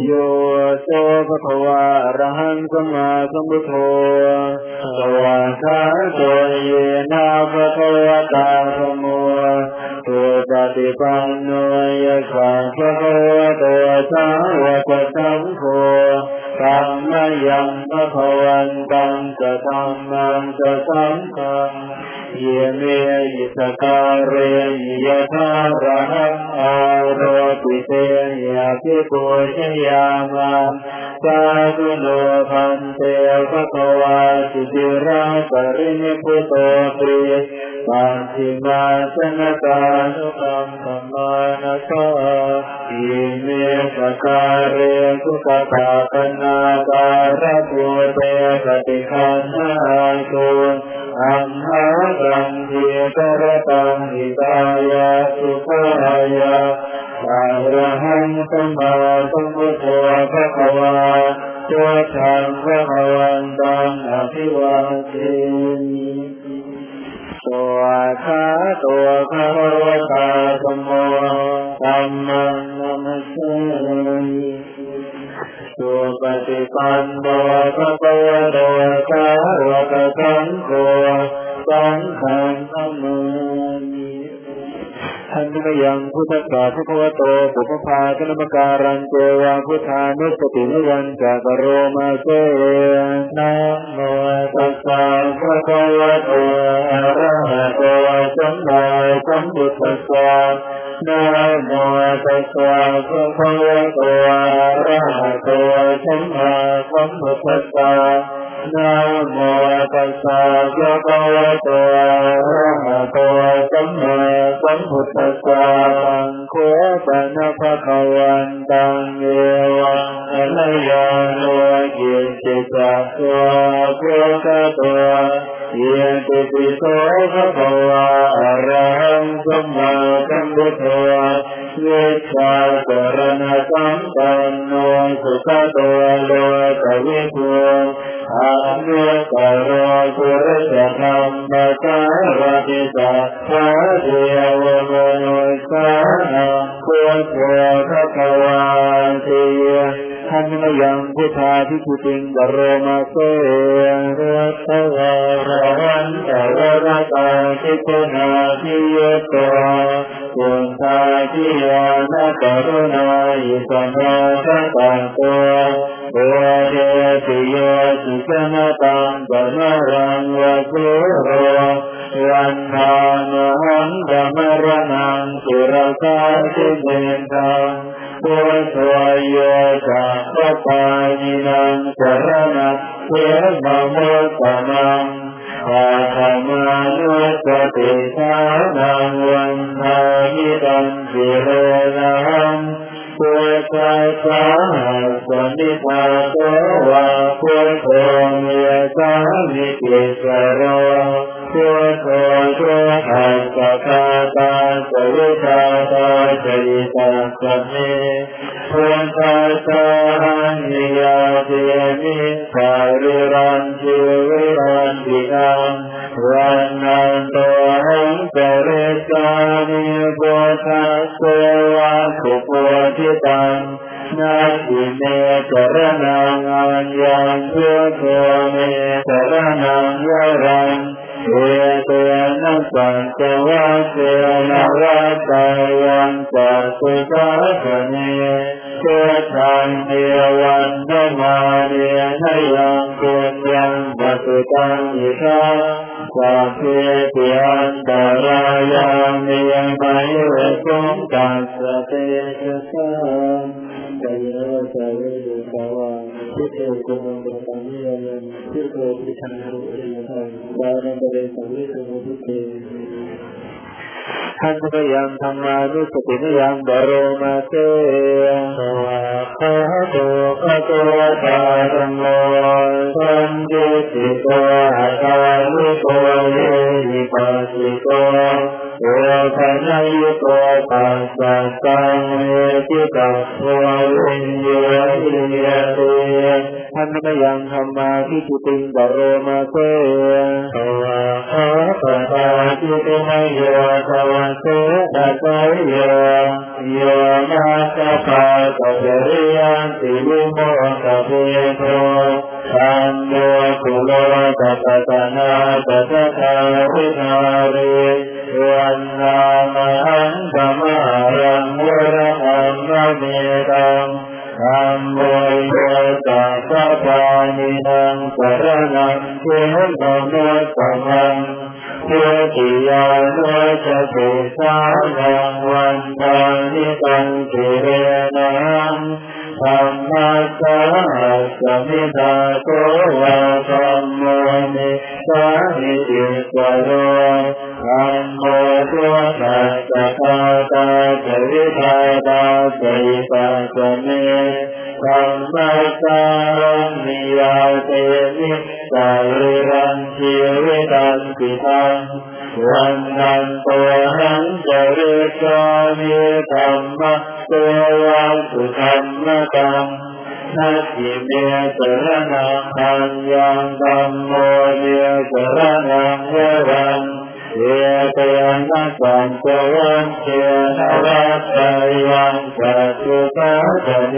โยโสภะคะวะอรหังสัมมาสัมพุทโธสวากขาโตเยนะภะคะวะตาธัมโมตัวปฏิปันโนยะสังภะคะวะโตสาวกสังโฆธัมมยังภะคะวันตังจะธัมมังจะสังฆังเยเมยิสการเรยยะทารหังอา ธิปุชยามาสาธุโลพันเตภะคะวาสิจิราปรินิพุโตปริปัญจิมาสนตานุกัมปมานะสาอิเมสการเรสุขตาปนาการะปุเตปฏิคันนาตุอัมหารังเทตระตังหิตายาสุขายา อะระหังสัมมาสัมพุทโธภะคะวาตัวฉันพระวันตังอภิวาเทมิตัวขาตัวพระวตาสมโมธัมมังนัมสสามิสุปฏิปันโนภะคะวะโตสาวกสังโฆสังฆังนัมมิ ทันตยังพุทธศาสพระวโตปุพพาคณมการันเจวาพุทธานุสตินิวันจักโรมาเสนะโมตัสสะภะคะวะโตอะระหะโตสัมมาสัมพุทธัสสะนะโมตัสสะภะคะวะโตอะระหะโตสัมมาสัมพุทธัสสะ นะโมตัสสะภะคะวะโตอะระหะโตสัมมาสัมพุทธัสสะสังโฆปะนะภะคะวันตังเอวังอนัยยาโนกิจิตัสสะภะคะโตเยติปิโสภะคะวะอะระหังสัมมาสัมพุทโธเวชาสรณะสัมปันโนสุขโตโลกวิทู นุตโรกุริสธรรมสารติสัพพะเทวมนุสานังพุทโธภะคะวาติ ทันยังพุทธาทิคุติงกโรมาเสรัตวารันตวรตาทิคุนาทิยโตปุณตาทิยานะกรุณาอิสมาสัตโตโอเดติยสุสนตังปะนะรังวะสุโรวันทานหังธรรมรนังสุรคาติเมตัง พุทโธโยจักขปานินังสรณะเทมโมตนังอาธรรมานุสติสานังวันทายิตังสิโรนังพุทธัสาหัสนิพาโตวะ จัสสุสาสเนเทธังเ ยังธรรมานุสตินยังบรมาเตสวะคาโตภะคะวะตาธัมโมสัมยุติโตอาคานุโตเยหิปัสสิโตโอทนายุโตปัสสะสังเวทิตัสสวะวิญโยติยเตทันตยังธรรมาทิจุติงบรมาเตสวะคาปะตาจิติมโยสวะเสตะไสโย โมโยตัสสะปานินังสรณังเทวโมตัมังเทติยานุจเตสานังวันทานิตังเทเรนังธรรมะสะสมิทาโตวะธรรมโมนิสานิจิตโรธรรมโมตุสัจจคาตาจวิทาตาจวิปัสสเม ธรรมะสามิยาเตมิสาริรันชีวิตันติทังวันนันตัวหังจริตามิธรรมะตัววันสุธรรมตังนัตถิเมสรนังพันยังธรรมโมเมสรนังเวรังเยตยันนัสันตวันเชนะรัตตยังสัจจุปัฏฐเน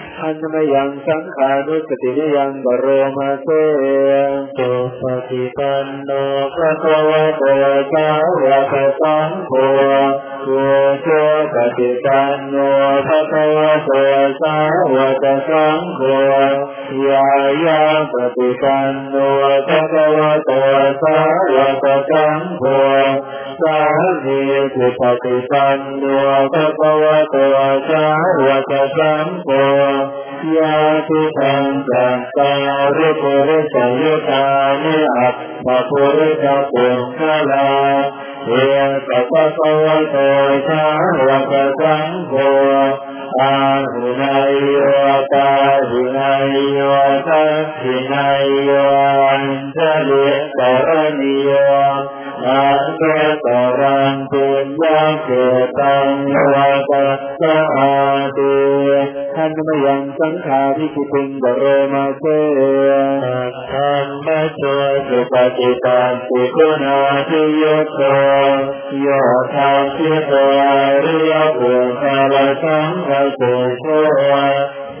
අන්නම යං සංඛානුපතින යං බරෝමසේ තෝපතිපන්නෝ භගවතෝ සාවකතං හෝ นุสติยับรมาเสตุปฏิปันโนภะคะวะโตสาวกสังโฆโยโชปฏิปันโนภะคะวะโตสาวกสังโฆยายาปฏิปันโนภะคะวะโตสาวกสังโฆสามีสุปฏิปันโนภะคะวะโตสาวกสังโฆยาติทังสังตาริปุริสยุตานิอัปปะปุริสปุงคลา เอตปะคะวะโตสาวกสังโฆอาหุนายโยตาหุนายโยทักขินายโยอันเจลิกรณิโย อาเกตรังปุญญาเกตังวะตัสสะอาติท่านไม่ยังสังขาริกิติงบรมาเสธรรมะโชสุปฏิปันติคุณาทิโยโตโยธาทิโตอริยบุคลสังฆโสโ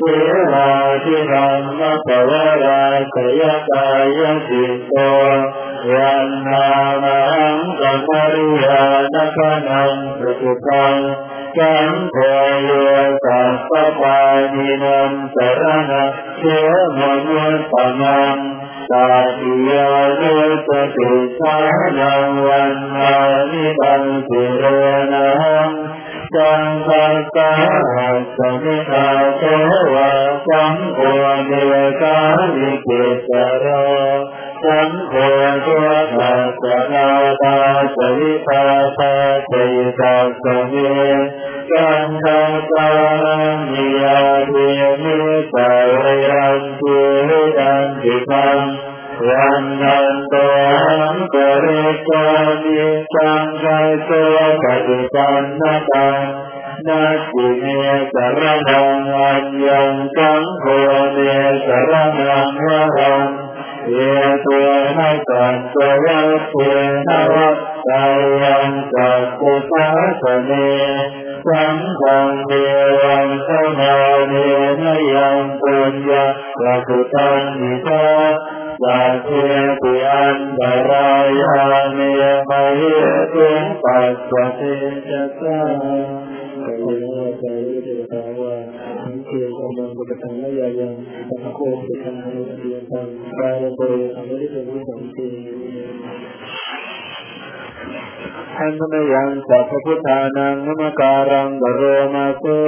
ชเทวาทิธรรมะปวาราสยกายจิตโตยันนามังกัมริยานักนังสุขตังสังโฆโยสัพพปานินันสรณะเทมนุตตมังตาติยานุสติสานังวันนานิตังสิเรนัง จังกัสสะสมิทาโตวะสังโฆเนกาลิกิสโรสังโฆตัวตัสสะนาตาสวิตาตาเจตัสสะเมกันทังสามิยาเทมิสารยันตุดันติพังวันนันโ ตหังกริกามิจังไกโตปฏิปันนาตังนัตติเมสรนังอัญญังสังโฆเมสรนังวรังเยตัวนัสันตวัตเทนะวัตตายังสัพพุทธสเนสังฆังเดวังสมาเนนยังปุญญาลักุตังนิทา สัพเพติอันตรายาเมมะเหตุปัสสะเตจัสสะกายะวะจายะเจตาวาสังเกตอมังกุปตังนายายังสัพโคปิตังอนุติยัตังกายโตอมริเตวิสัมติอันนยังสัพพุทธานังนมการังบรมาเสนะโมเนจัสสะพุทธานังอุปันนานังมหิตินังสังฆังบรมหาวิโรเมตั Hanamayan Sapaputhanam Namakarang Baromase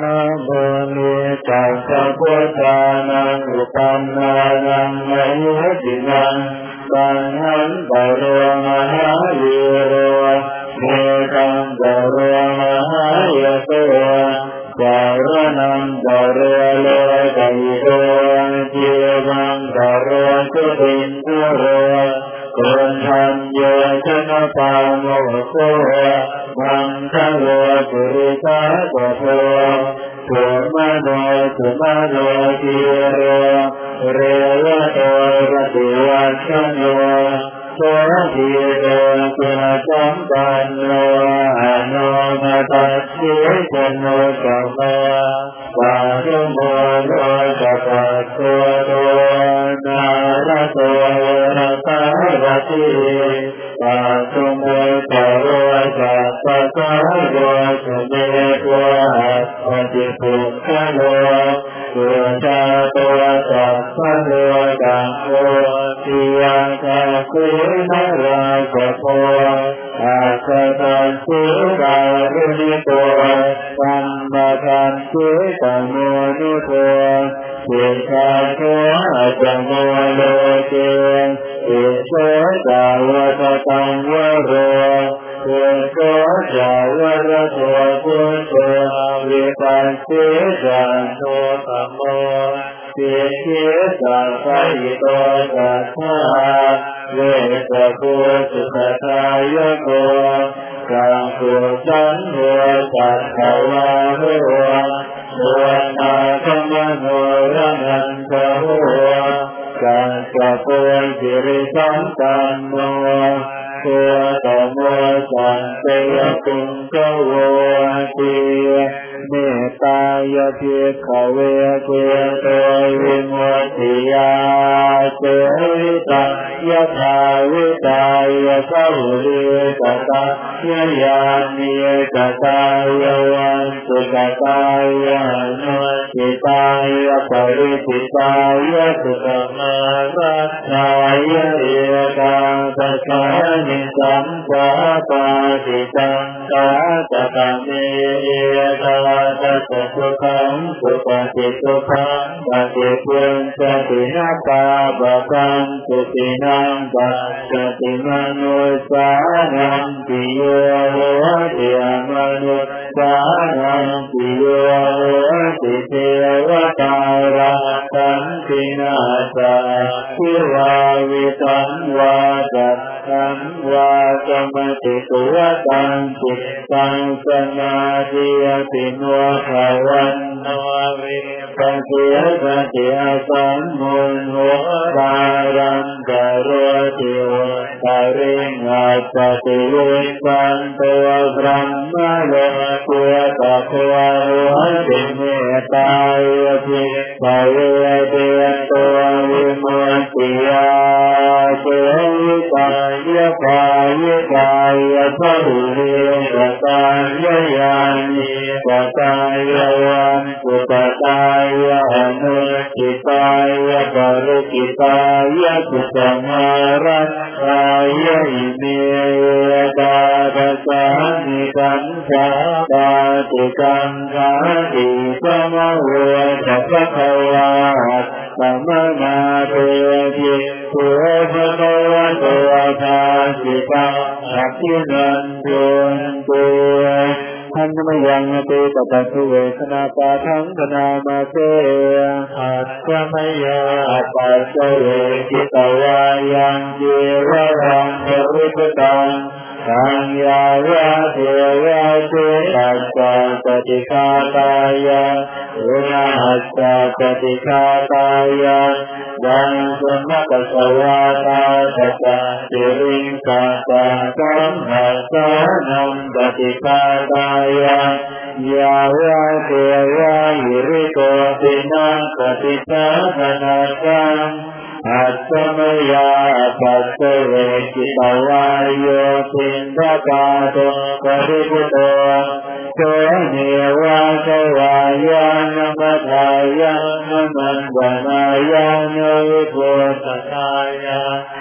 Namo Nita Sapaputhanam Rupananam Mahadinam Banhan Baromahayiro Nekam Baromahayasa มโนทิโรเรวโตรติวัชโนโสทิโรกุณจัมปันโนอนุมาตัสสิจโนสัมมาปาตุโมโนกัปะโตโตนารโตรตารติปาตุโมต สสิจันโตธรรมโมสิกขิสัพพะหิโตสัทธาเวสกุสุขทายโกกังสุสันโฆสัทธวาโหสุนาธรรมโนรันันทโหกังสะโพสิริสัมปันโน ตัวตโมสันเตยกุงกโวตีเมตตายเพียขเวเกตัววิมุตติยาเสวิตายะทาวิตายาสัพพิตตา ยะยานิกตายะวันสุกตายะนุติตายะปริติตายะสุขมารัตนายะเอกาตสานิสัมปะปาติตังกาตตะเมเอกาตสสุขังสุปฏิสุขังปฏิปุญจตินาปาปะกังสุตินังปัสสติมนุสานังปิโย โหติมนุสานังปิโยโหติเทวตาราคันตินาสาทิวาวิตังวาจัตังวาสมติตุวตังจิตตังสมาธิยติโนภาวันนวิปัสสิยสติอสัมมุนโหปารังกโรติโอตริงัสติวิปันหัวตะควาหัวติเมตารุติวิตายะภายะกายะสัพเพกตายะยานิกตายะวันสุกตายะอนุกิตาย සම්බන්තව බ්‍රහ්මවකෝ සකවරෝ දෙමෙතාය පිරිසය දේතෝ විමුක්තියා සේවිතාය පාය කාය සරුවේ රතාය යන්නේ රතාය වන් කුතතාය අනුචිතාය පරිචිතාය කුසමාරත්තාය ඉමේ දාත กังสาปาติกังคาติสมโวจัพพะวาสัมมาเทวิพุทธโตโตทาสิตังสัพพินันตุนตุทันมยังเตตตะทุเวสนาปาทังธนามาเสอัตถมยาปัสสเวกิตวายังเจวรังเทวิปตังสังยาวะเทวะเจตัสสะปฏิฆาตะอุณหัสสะตายะยังสมะกัสสวาตาตัสสะสิริงกัสสะสัมหัสสะนัมปฏิฆาตายะยาวะเทวะหิริโกตินังปฏิฆาตนาสัง သံယာဝတိဝေတိသစ္စာသတိကာတာယဝိနဟစ္စာသတိကာတာယဝံသမ္မကသဝါသသစ္စာသီရိင်္ဂသံသမ္မသနံသတိကာတာယယာဝတိဝေတိရိကောတိနံသတိသနာသံ අත්තමයා පස්සවේ චිතවායෝ පින්දපාතෝ කරිබුතෝ සෝනේවාසවායන මධායන මන්දනායන විපෝසතාය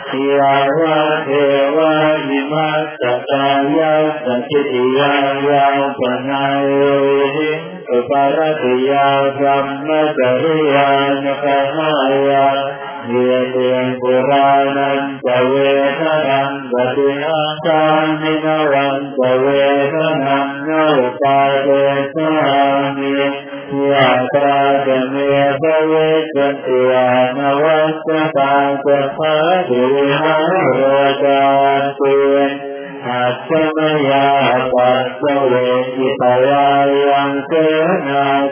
සියාවදේවා විමස්සතාය සතිතියාය පනායෝහි උපරතියා සම්මදරියාන කර්මාය යේතේන පුරාණං සවේතනං ගතිනාසාන්දින වං සවේතනං නෝපාදේසාමි යාතරාගමේ සවේතන වස්සතාංකපාදිහාරෝචාන්තු අත්තමයා පස්සවේති පයායං කේනා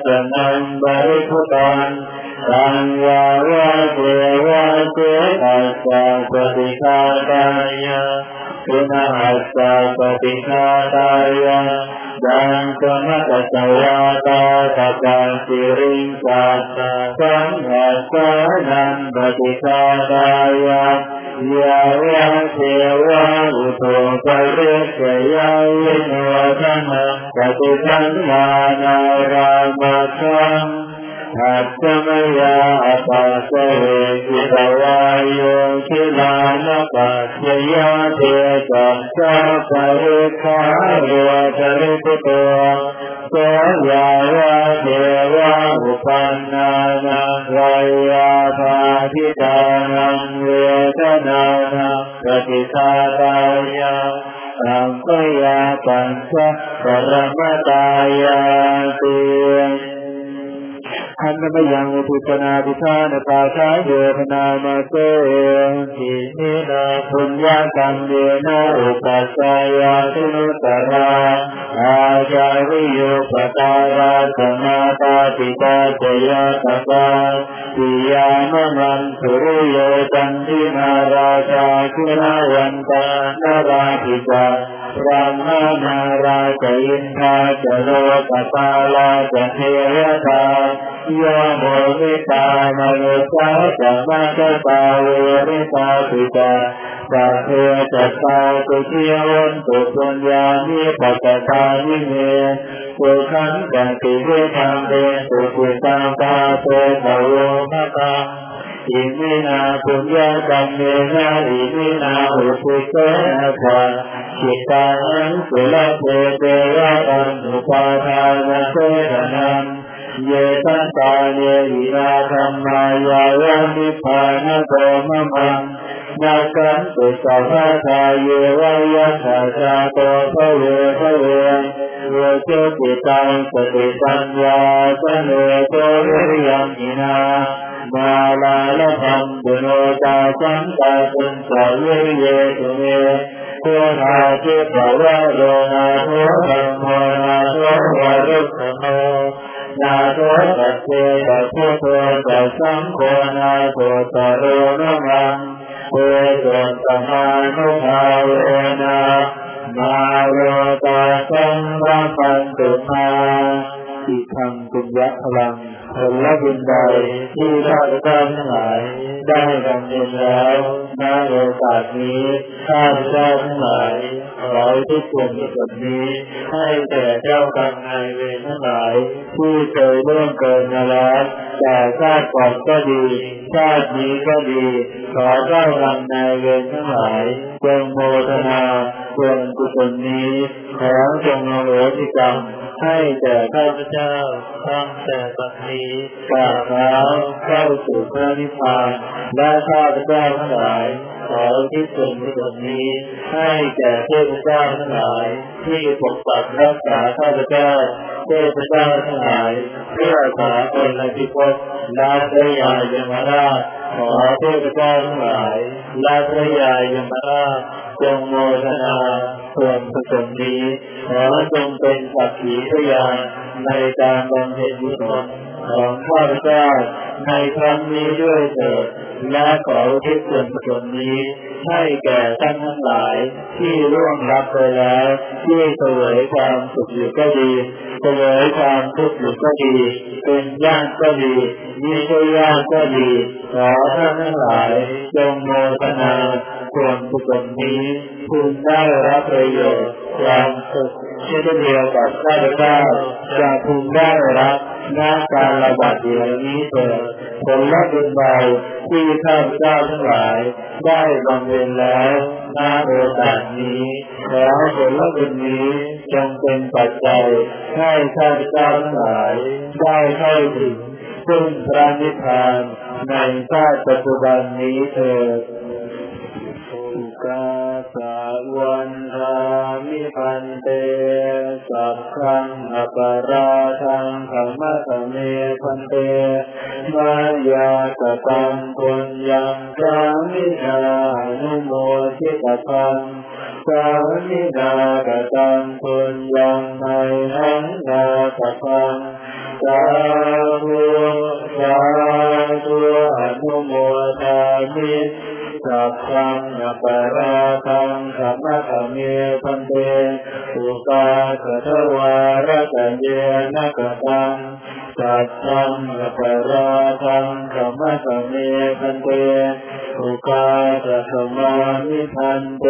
පුනහස්සා සතිනාදාය දන්තමකසයාතා සකං සිරින් සාසා සංඝස්සනං බතිසාදාය යවං සේවා උතෝ පරිච්ඡයයි නවතම සති සංඥානාරාමසං අත්තමයා අපාසයේ විදවායෝ කිලානපස්සයා තේකස්සපරේ කාරවතරිතෝ සෝයාවා දේවා උපන්නානං රායා පාදිතානං වේතනානං ප්‍රතිසාදායා සංකයා පංච පරමතායතේ อันมานารามัชังไม่พุทโธนาดิธานาปัสสิโยปนานังไรยาภาทิตานังเนานังปฏิฆาตายาสังกยาปัญชปรมตายาติหันมยังอุปาปิธานปาชาโยพนามาเสทินินาพุญญากัมเยนะอุปัสสายาตุนุตระอาจาริโยปตาราสมาตาปิตาเจยตปาปิยามมันสุริโยจันทินาราชาคุณวันตานาราภิจา ระมานาราชอินทาจโลกตาลาจเทวตาโยโมวิตามนุสาจมาจตาเวริตาปิตาสัพเพจัตตาตุเทียวันตุปัญญามิปัจตานิเมสุขันตันติเวทังเตสุขุตังตาเตตโวภะกัง อิมินาปุญญากัมเมนะอิมินาอุปุเสนะคาจิตตังสุลเทเตวะตังอุปาทานเสนังเยตัสสาเยวินาธรรมายาวานิพานโตมะมังนาคันตุสัพพะทาเยวายะสาชาโตภเวภเวโยเจติตังสติปัญญาสเนโตวิริยังอินา มาลาลพัมบุโนตาสังตาสุนสาวิเยตุเมโคนาทิภวะโรนาโทธรรมโนาโทวารุขโนนาโทตัสเตตัสพุทโธตัสสังโฆนาโทตโรนมังเวจนตมานุภาเวนะมาโรตาสังรัปันตุมาอิทังปุญญพลังผลบุญใด ที่ข้าพเจ้าทั้งหลายได้บำเพ็ญแล้วณโอกาสนี้ข้าพเจ้าทั้งหลายขอทุกคนในส่วนนี้ ให้แก่เจ้ากรรมนายเวรทั้งหลายผู้เคยร่วงเกินมาแล้วแต่ชาติก่อนก็ดีชาตินี้ก็ดี ขอเจ้ากรรมนายเวรทั้งหลายจงโมทนาส่วนกุศลนี้ขอจงอโหสิกรรมให้แก่ข้าพเจ้าตั้งแต่บัดนี้กราบเท้าเข้าสู่พระนิพพานและข้าพเจ้าทั้งหลายขอที่ส่วนกุศลนี้ ให้แก่เทพเจ้าทั้งหลาย ที่ปกปักรักษาข้าพเจ้าเทพเจ้าทั้งหลายเพื่อสาคนในพิภพและพระยายมราชขอเทพเจ้าทั้งหลายและพระยายมราช จงโมทนาส่วนกุศลนี้ขอจงเป็นสักขีพยานในการบำเพ็ญบุญของข้าพเจ้าในครั้งนี้ด้วยเถิดและขออุทิศส่วนกุศลนี้ ให้แก่ท่านทั้งหลายที่ร่วงรับไปแล้ว ที่เสวยความสุขอยู่ก็ดีเสวยความทุกข์อยู่ก็ดี เป็นญาติก็ดีมีใช่ญาติก็ดีขอท่านทั้งหลายจงโมทนา ส่วนกุศลนี้คุณได้รับประโยชน์ความสุขเช่นเดียวกับข้าพเจ้าจะพึงได้รับหน้าการระบาดเดียวนี้เถิดผลละบุญเบาที่ข้าพเจ้าทั้งหลาย ได้บำเพ็ญแล้วหน้าโอกาสนี้ขอผลละบุญนี้จงเป็นปัจจัยให้ข้าพเจ้าทั้งหลาย ได้เข้าถึงซึ่งพระนิพพานในชาติปัจจุบันนี้เถิดอุกาสา วันทามิพันเต สัพพังอปาราทังธรรมทเมพันเตมายาตตังปุญญังสามินานุโมทิตตังสามินากตังปุญญังไมหังนาตตังสาธุสาธุอนุโมทามิ สัพพังอปาราทังสัมมาธเมพันเตอุปาสทวารตะเยนะกตังสัพพังอปาราทังสัมมาธเมพันเตอุปาสสมานิพันเต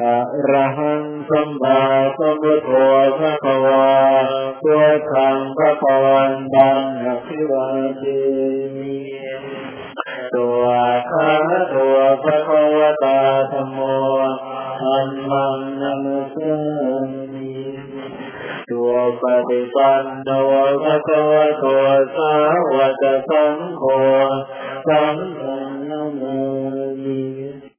อะระหังสัมมาสัมพุทโธ